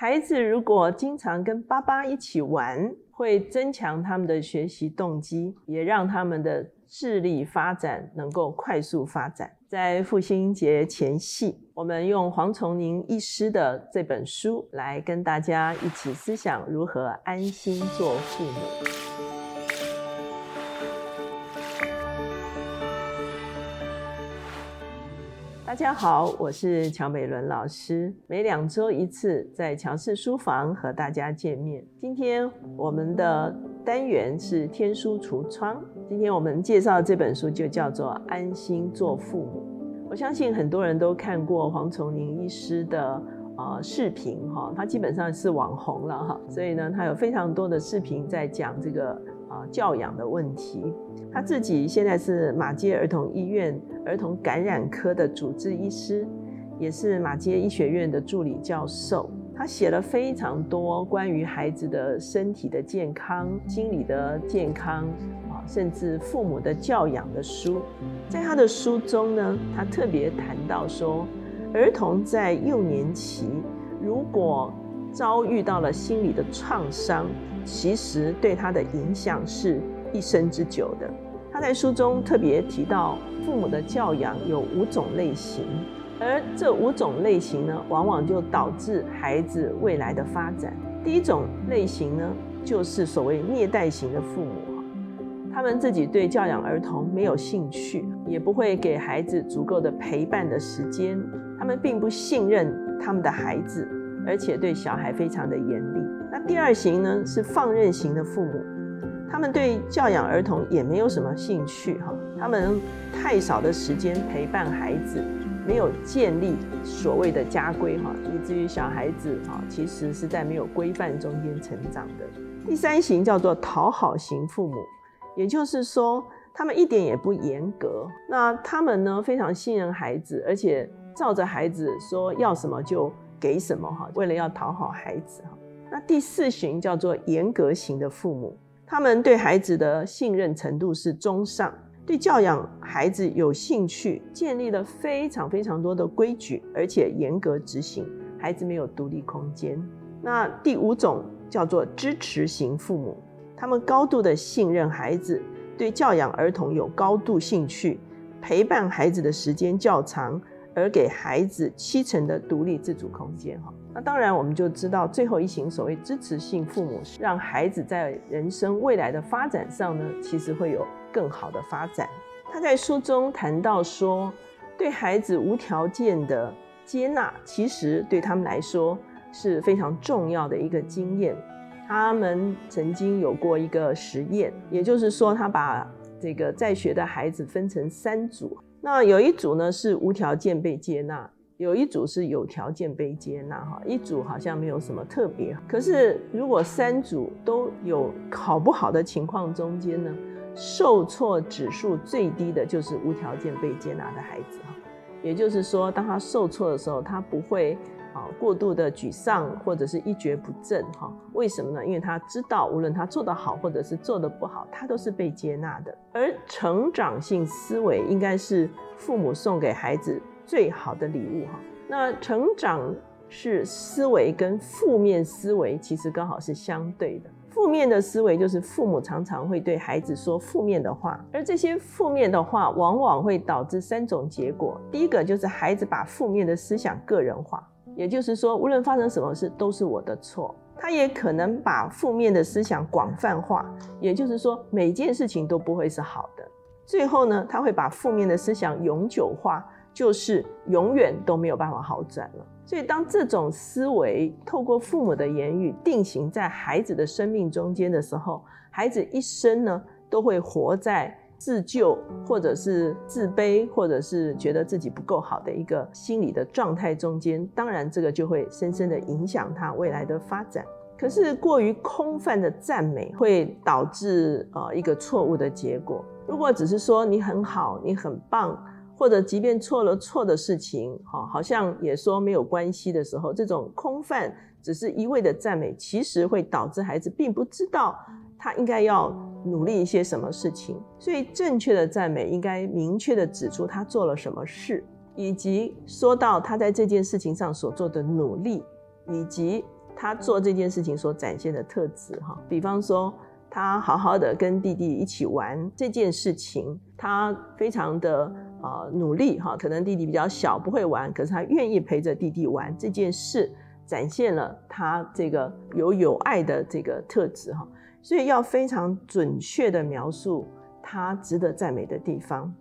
孩子如果经常跟爸爸一起玩，会增强他们的学习动机，也让他们的智力发展能够快速发展。在父亲节前夕，我们用黄崇宁医师的这本书来跟大家一起思想如何安心做父母。大家好，我是乔美伦老师，每两周一次在乔氏书房和大家见面。今天我们的单元是天书橱窗，今天我们介绍这本书就叫做《安心做父母》。我相信很多人都看过黄崇宁医师的呃视频哈，他基本上是网红了哈，所以呢，他有非常多的视频在讲这个。啊，教养的问题，他自己现在是马街儿童医院儿童感染科的主治医师，也是马街医学院的助理教授。他写了非常多关于孩子的身体的健康、心理的健康啊，甚至父母的教养的书。在他的书中呢，他特别谈到说，儿童在幼年期如果遭遇到了心理的创伤。其实对他的影响是一生之久的。他在书中特别提到，父母的教养有五种类型，而这五种类型呢，往往就导致孩子未来的发展。第一种类型呢，就是所谓虐待型的父母，他们自己对教养儿童没有兴趣，也不会给孩子足够的陪伴的时间，他们并不信任他们的孩子，而且对小孩非常的严厉。那第二型呢是放任型的父母，他们对教养儿童也没有什么兴趣哈，他们太少的时间陪伴孩子，没有建立所谓的家规哈，以至于小孩子哈其实是在没有规范中间成长的。第三型叫做讨好型父母，也就是说他们一点也不严格，那他们呢非常信任孩子，而且照着孩子说要什么就给什么哈，为了要讨好孩子哈。那第四型叫做严格型的父母，他们对孩子的信任程度是中上，对教养孩子有兴趣，建立了非常非常多的规矩，而且严格执行，孩子没有独立空间。那第五种叫做支持型父母，他们高度的信任孩子，对教养儿童有高度兴趣，陪伴孩子的时间较长，而给孩子七成的独立自主空间。哈。那当然，我们就知道最后一型所谓支持性父母，让孩子在人生未来的发展上呢，其实会有更好的发展。他在书中谈到说，对孩子无条件的接纳，其实对他们来说是非常重要的一个经验。他们曾经有过一个实验，也就是说，他把这个在学的孩子分成三组，那有一组呢是无条件被接纳。有一组是有条件被接纳哈，一组好像没有什么特别。可是如果三组都有考不好的情况中间呢，受挫指数最低的就是无条件被接纳的孩子哈。也就是说，当他受挫的时候，他不会啊过度的沮丧或者是一蹶不振哈。为什么呢？因为他知道，无论他做得好或者是做得不好，他都是被接纳的。而成长性思维应该是父母送给孩子。最好的礼物哈，那成长是思维跟负面思维其实刚好是相对的。负面的思维就是父母常常会对孩子说负面的话，而这些负面的话往往会导致三种结果。第一个就是孩子把负面的思想个人化，也就是说无论发生什么事都是我的错。他也可能把负面的思想广泛化，也就是说每件事情都不会是好的。最后呢，他会把负面的思想永久化。就是永远都没有办法好转了。所以，当这种思维透过父母的言语定型在孩子的生命中间的时候，孩子一生呢都会活在自救，或者是自卑，或者是觉得自己不够好的一个心理的状态中间。当然，这个就会深深的影响他未来的发展。可是，过于空泛的赞美会导致呃一个错误的结果。如果只是说你很好，你很棒。或者，即便错了错的事情，哈，好像也说没有关系的时候，这种空泛，只是一味的赞美，其实会导致孩子并不知道他应该要努力一些什么事情。所以，正确的赞美应该明确的指出他做了什么事，以及说到他在这件事情上所做的努力，以及他做这件事情所展现的特质哈，比方说他好好的跟弟弟一起玩这件事情，他非常的呃努力哈，可能弟弟比较小不会玩，可是他愿意陪着弟弟玩这件事，展现了他这个有友爱的这个特质哈，所以要非常准确的描述他值得赞美的地方，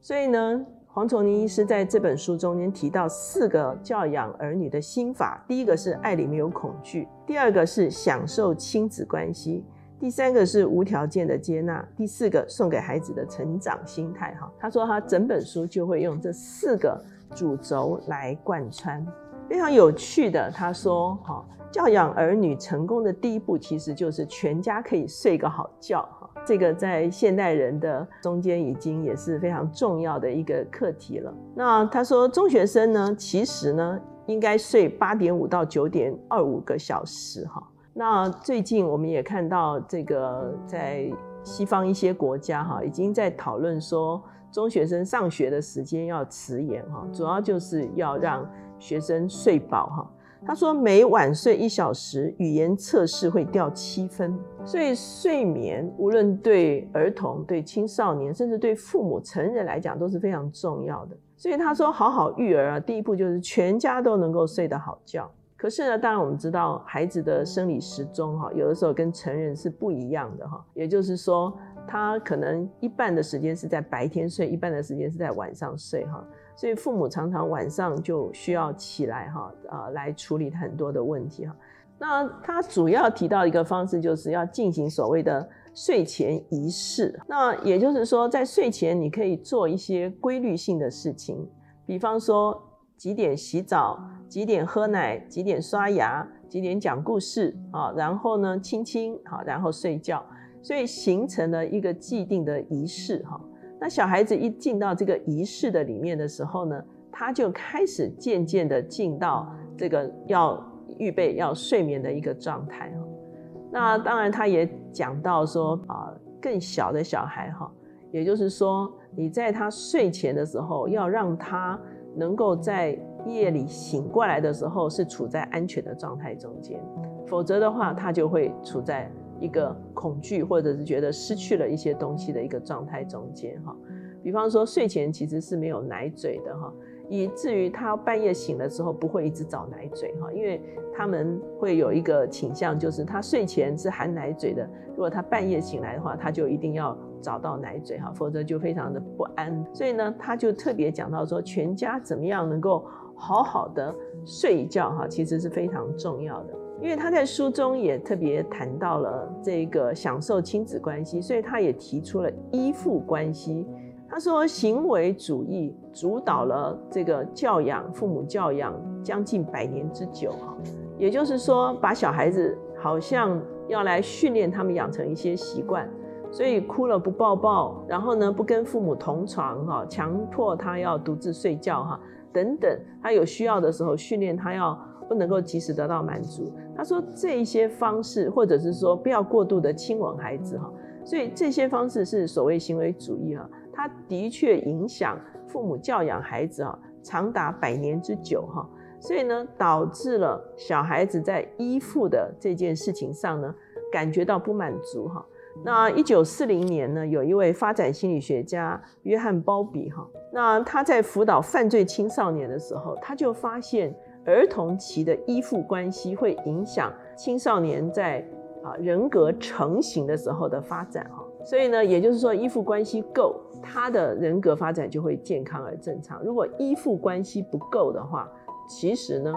所以呢。黄崇宁医师在这本书中间提到四个教养儿女的心法：第一个是爱里没有恐惧；第二个是享受亲子关系；第三个是无条件的接纳；第四个送给孩子的成长心态。哈，他说他整本书就会用这四个主轴来贯穿，非常有趣的。他说，哈，教养儿女成功的第一步其实就是全家可以睡个好觉哈。这个在现代人的中间已经也是非常重要的一个课题了。那他说，中学生呢，其实呢应该睡八点五到九点二五个小时哈。那最近我们也看到这个在西方一些国家哈，已经在讨论说中学生上学的时间要迟延哈，主要就是要让学生睡饱哈。他说，每晚睡一小时，语言测试会掉七分。所以睡眠无论对儿童、对青少年，甚至对父母、成人来讲都是非常重要的。所以他说，好好育儿啊，第一步就是全家都能够睡得好觉。可是呢，当然我们知道，孩子的生理时钟哈，有的时候跟成人是不一样的哈。也就是说，他可能一半的时间是在白天睡，一半的时间是在晚上睡哈。所以父母常常晚上就需要起来哈，呃，来处理很多的问题哈。那他主要提到一个方式，就是要进行所谓的睡前仪式。那也就是说，在睡前你可以做一些规律性的事情，比方说几点洗澡，几点喝奶，几点刷牙，几点讲故事啊，然后呢亲亲好，然后睡觉，所以形成了一个既定的仪式哈。那小孩子一进到这个仪式的里面的时候呢，他就开始渐渐的进到这个要预备要睡眠的一个状态。那当然他也讲到说啊，更小的小孩哈，也就是说你在他睡前的时候，要让他能够在夜里醒过来的时候是处在安全的状态中间，否则的话他就会处在。一个恐惧，或者是觉得失去了一些东西的一个状态中间哈，比方说睡前其实是没有奶嘴的哈，以至于他半夜醒了之后不会一直找奶嘴哈，因为他们会有一个倾向，就是他睡前是含奶嘴的，如果他半夜醒来的话，他就一定要找到奶嘴哈，否则就非常的不安。所以呢，他就特别讲到说，全家怎么样能够好好的睡一觉哈，其实是非常重要的。因为他在书中也特别谈到了这个享受亲子关系，所以他也提出了依附关系。他说，行为主义主导了这个教养，父母教养将近百年之久哈。也就是说，把小孩子好像要来训练他们养成一些习惯，所以哭了不抱抱，然后呢不跟父母同床哈，强迫他要独自睡觉哈，等等，他有需要的时候训练他要。不能够及时得到满足。他说这一些方式，或者是说不要过度的亲吻孩子哈，所以这些方式是所谓行为主义哈，它的确影响父母教养孩子啊，长达百年之久哈，所以呢，导致了小孩子在依附的这件事情上呢，感觉到不满足哈。那一九四零年呢，有一位发展心理学家约翰鲍比哈，那他在辅导犯罪青少年的时候，他就发现。儿童期的依附关系会影响青少年在啊人格成型的时候的发展哈，所以呢，也就是说依附关系够，他的人格发展就会健康而正常。如果依附关系不够的话，其实呢，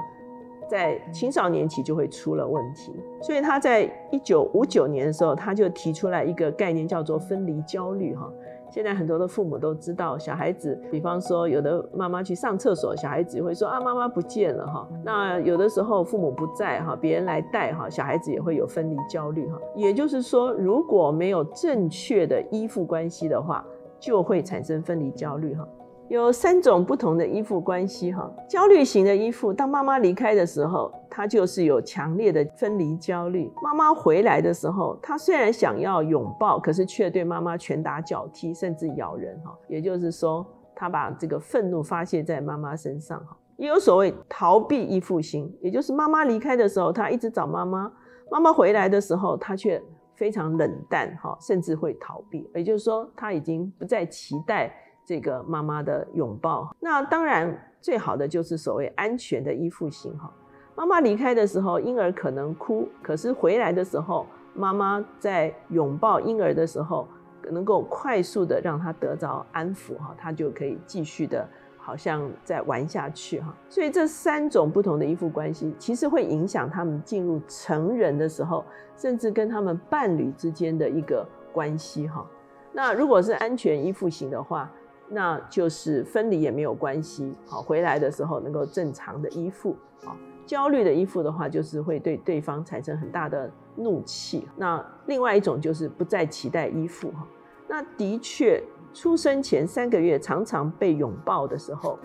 在青少年期就会出了问题。所以他在一九五九年的时候，他就提出来一个概念，叫做分离焦虑哈。现在很多的父母都知道，小孩子，比方说有的妈妈去上厕所，小孩子会说啊，妈妈不见了哈。那有的时候父母不在哈，别人来带哈，小孩子也会有分离焦虑哈。也就是说，如果没有正确的依附关系的话，就会产生分离焦虑哈。有三种不同的依附关系哈，焦虑型的依附，当妈妈离开的时候，他就是有强烈的分离焦虑；妈妈回来的时候，他虽然想要拥抱，可是却对妈妈拳打脚踢，甚至咬人哈。也就是说，他把这个愤怒发泄在妈妈身上哈。也有所谓逃避依附型，也就是妈妈离开的时候，他一直找妈妈，妈妈回来的时候，他却非常冷淡，哈，甚至会逃避。也就是说，他已经不再期待这个妈妈的拥抱。那当然，最好的就是所谓安全的依附型，哈。妈妈离开的时候，婴儿可能哭，可是回来的时候，妈妈在拥抱婴儿的时候，能够快速的让他得着安抚，哈，他就可以继续的。好像在玩下去哈，所以这三种不同的依附关系，其实会影响他们进入成人的时候，甚至跟他们伴侣之间的一个关系哈。那如果是安全依附型的话，那就是分离也没有关系，好回来的时候能够正常的依附。好，焦虑的依附的话，就是会对对方产生很大的怒气。那另外一种就是不再期待依附哈。那的确。出生前三个月常常被拥抱的时候，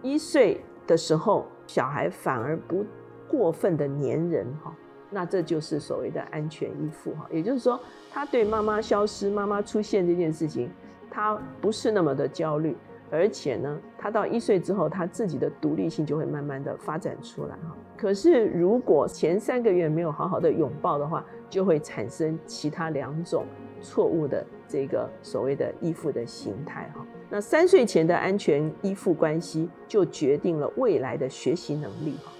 一岁的时候小孩反而不过分的黏人哈，那这就是所谓的安全依附哈，也就是说他对妈妈消失、妈妈出现这件事情，他不是那么的焦虑，而且呢，他到一岁之后，他自己的独立性就会慢慢的发展出来哈。可是如果前三个月没有好好的拥抱的话，就会产生其他两种错误的。这个所谓的依附的形态哈，那三岁前的安全依附关系就决定了未来的学习能力哈，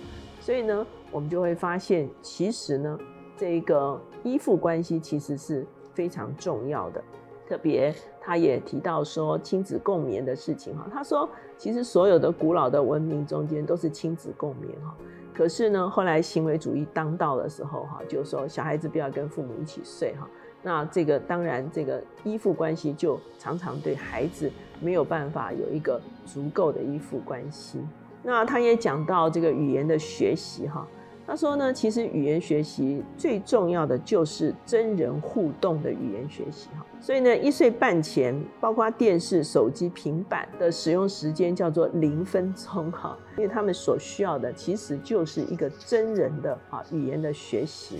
所以呢，我们就会发现，其实呢，这个依附关系其实是非常重要的。特别他也提到说亲子共眠的事情哈，他说其实所有的古老的文明中间都是亲子共眠哈，可是呢，后来行为主义当道的时候哈，就说小孩子不要跟父母一起睡哈。那这个当然，这个依附关系就常常对孩子没有办法有一个足够的依附关系。那他也讲到这个语言的学习哈，他说呢，其实语言学习最重要的就是真人互动的语言学习哈。所以呢，一岁半前，包括电视、手机、平板的使用时间叫做零分钟哈，因为他们所需要的其实就是一个真人的啊语言的学习。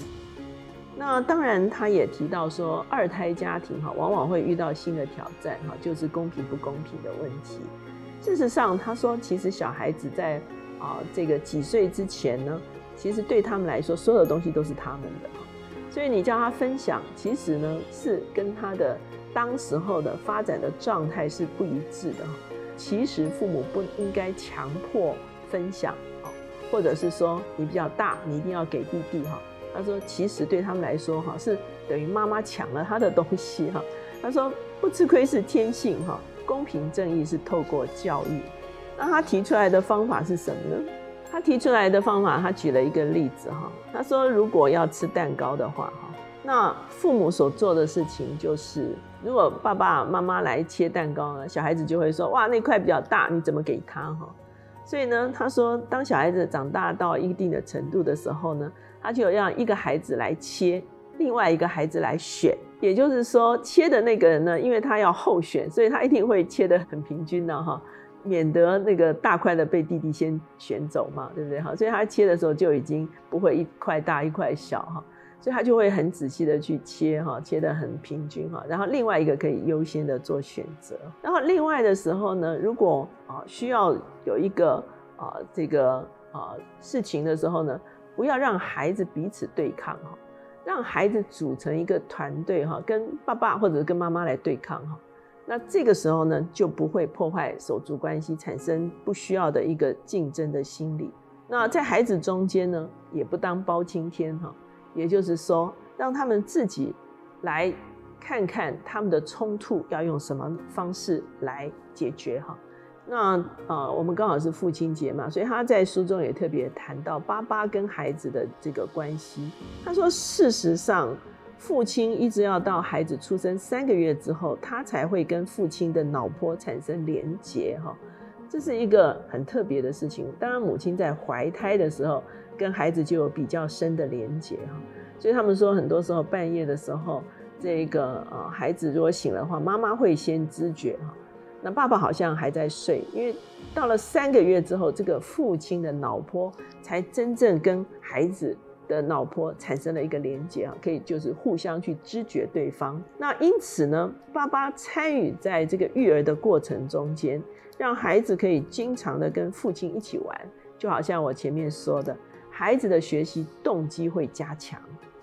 那当然，他也提到说，二胎家庭哈，往往会遇到新的挑战哈，就是公平不公平的问题。事实上，他说，其实小孩子在啊这个几岁之前呢，其实对他们来说，所有的东西都是他们的。所以你叫他分享，其实呢是跟他的当时候的发展的状态是不一致的。其实父母不应该强迫分享，或者是说你比较大，你一定要给弟弟哈。他说：“其实对他们来说，哈是等于妈妈抢了他的东西，哈。他说不吃亏是天性，哈，公平正义是透过教育。那他提出来的方法是什么呢？他提出来的方法，他举了一个例子，哈。他说，如果要吃蛋糕的话，哈，那父母所做的事情就是，如果爸爸妈妈来切蛋糕呢，小孩子就会说，哇，那块比较大，你怎么给他，哈？所以呢，他说，当小孩子长大到一定的程度的时候呢。”他就让一个孩子来切，另外一个孩子来选，也就是说，切的那个人呢，因为他要候选，所以他一定会切的很平均的哈，免得那个大块的被弟弟先选走嘛，对不对哈？所以他切的时候就已经不会一块大一块小哈，所以他就会很仔细的去切哈，切的很平均哈，然后另外一个可以优先的做选择，然后另外的时候呢，如果啊需要有一个啊这个啊事情的时候呢。不要让孩子彼此对抗哈，让孩子组成一个团队哈，跟爸爸或者跟妈妈来对抗哈。那这个时候呢，就不会破坏手足关系，产生不需要的一个竞争的心理。那在孩子中间呢，也不当包青天哈，也就是说，让他们自己来看看他们的冲突要用什么方式来解决哈。那呃，我们刚好是父亲节嘛，所以他在书中也特别谈到爸爸跟孩子的这个关系。他说，事实上，父亲一直要到孩子出生三个月之后，他才会跟父亲的脑波产生连结哈。这是一个很特别的事情。当然，母亲在怀胎的时候跟孩子就有比较深的连结哈。所以他们说，很多时候半夜的时候，这个呃孩子如果醒了的话，妈妈会先知觉哈。那爸爸好像还在睡，因为到了三个月之后，这个父亲的脑波才真正跟孩子的脑波产生了一个连接啊，可以就是互相去知觉对方。那因此呢，爸爸参与在这个育儿的过程中间，让孩子可以经常的跟父亲一起玩，就好像我前面说的，孩子的学习动机会加强。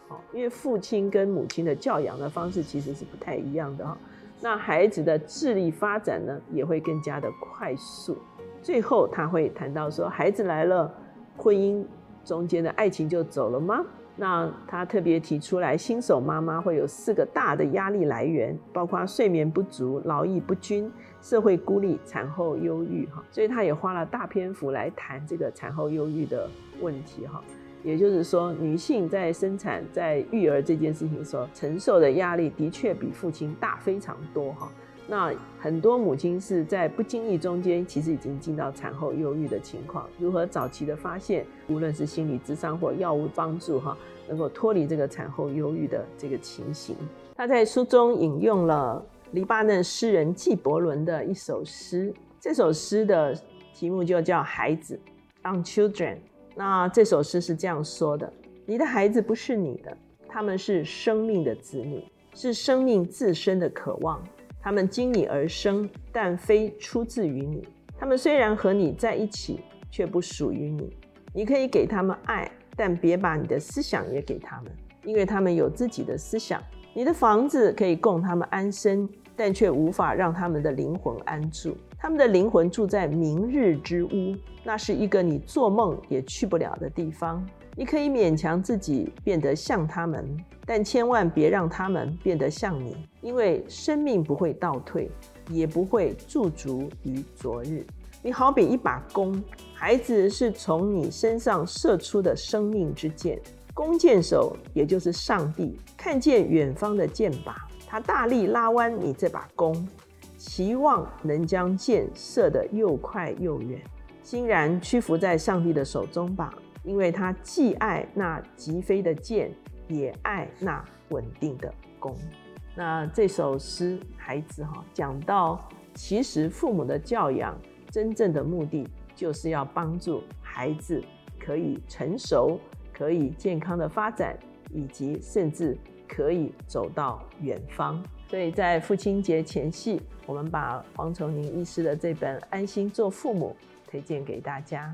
哦，因为父亲跟母亲的教养的方式其实是不太一样的哈。那孩子的智力发展呢，也会更加的快速。最后他会谈到说，孩子来了，婚姻中间的爱情就走了吗？那他特别提出来，新手妈妈会有四个大的压力来源，包括睡眠不足、劳逸不均、社会孤立、产后忧郁。哈，所以他也花了大篇幅来谈这个产后忧郁的问题。哈，也就是说，女性在生产、在育儿这件事情所承受的压力，的确比父亲大非常多。哈。那很多母亲是在不经意中间，其实已经进到产后忧郁的情况。如何早期的发现，无论是心理智商或药物帮助，哈，能够脱离这个产后忧郁的这个情形。他在书中引用了黎巴嫩诗人纪伯伦的一首诗，这首诗的题目就叫《孩子》（On Children）。那这首诗是这样说的：你的孩子不是你的，他们是生命的子女，是生命自身的渴望。他们经你而生，但非出自于你。他们虽然和你在一起，却不属于你。你可以给他们爱，但别把你的思想也给他们，因为他们有自己的思想。你的房子可以供他们安身，但却无法让他们的灵魂安住。他们的灵魂住在明日之屋，那是一个你做梦也去不了的地方。你可以勉强自己变得像他们。但千万别让他们变得像你，因为生命不会倒退，也不会驻足于昨日。你好比一把弓，孩子是从你身上射出的生命之箭。弓箭手也就是上帝，看见远方的箭靶，他大力拉弯你这把弓，期望能将箭射得又快又远。欣然屈服在上帝的手中吧，因为他既爱那疾飞的箭。也爱那稳定的弓。那这首诗，孩子哈，讲到其实父母的教养，真正的目的就是要帮助孩子可以成熟，可以健康的发展，以及甚至可以走到远方。所以在父亲节前夕，我们把黄崇宁医师的这本《安心做父母》推荐给大家。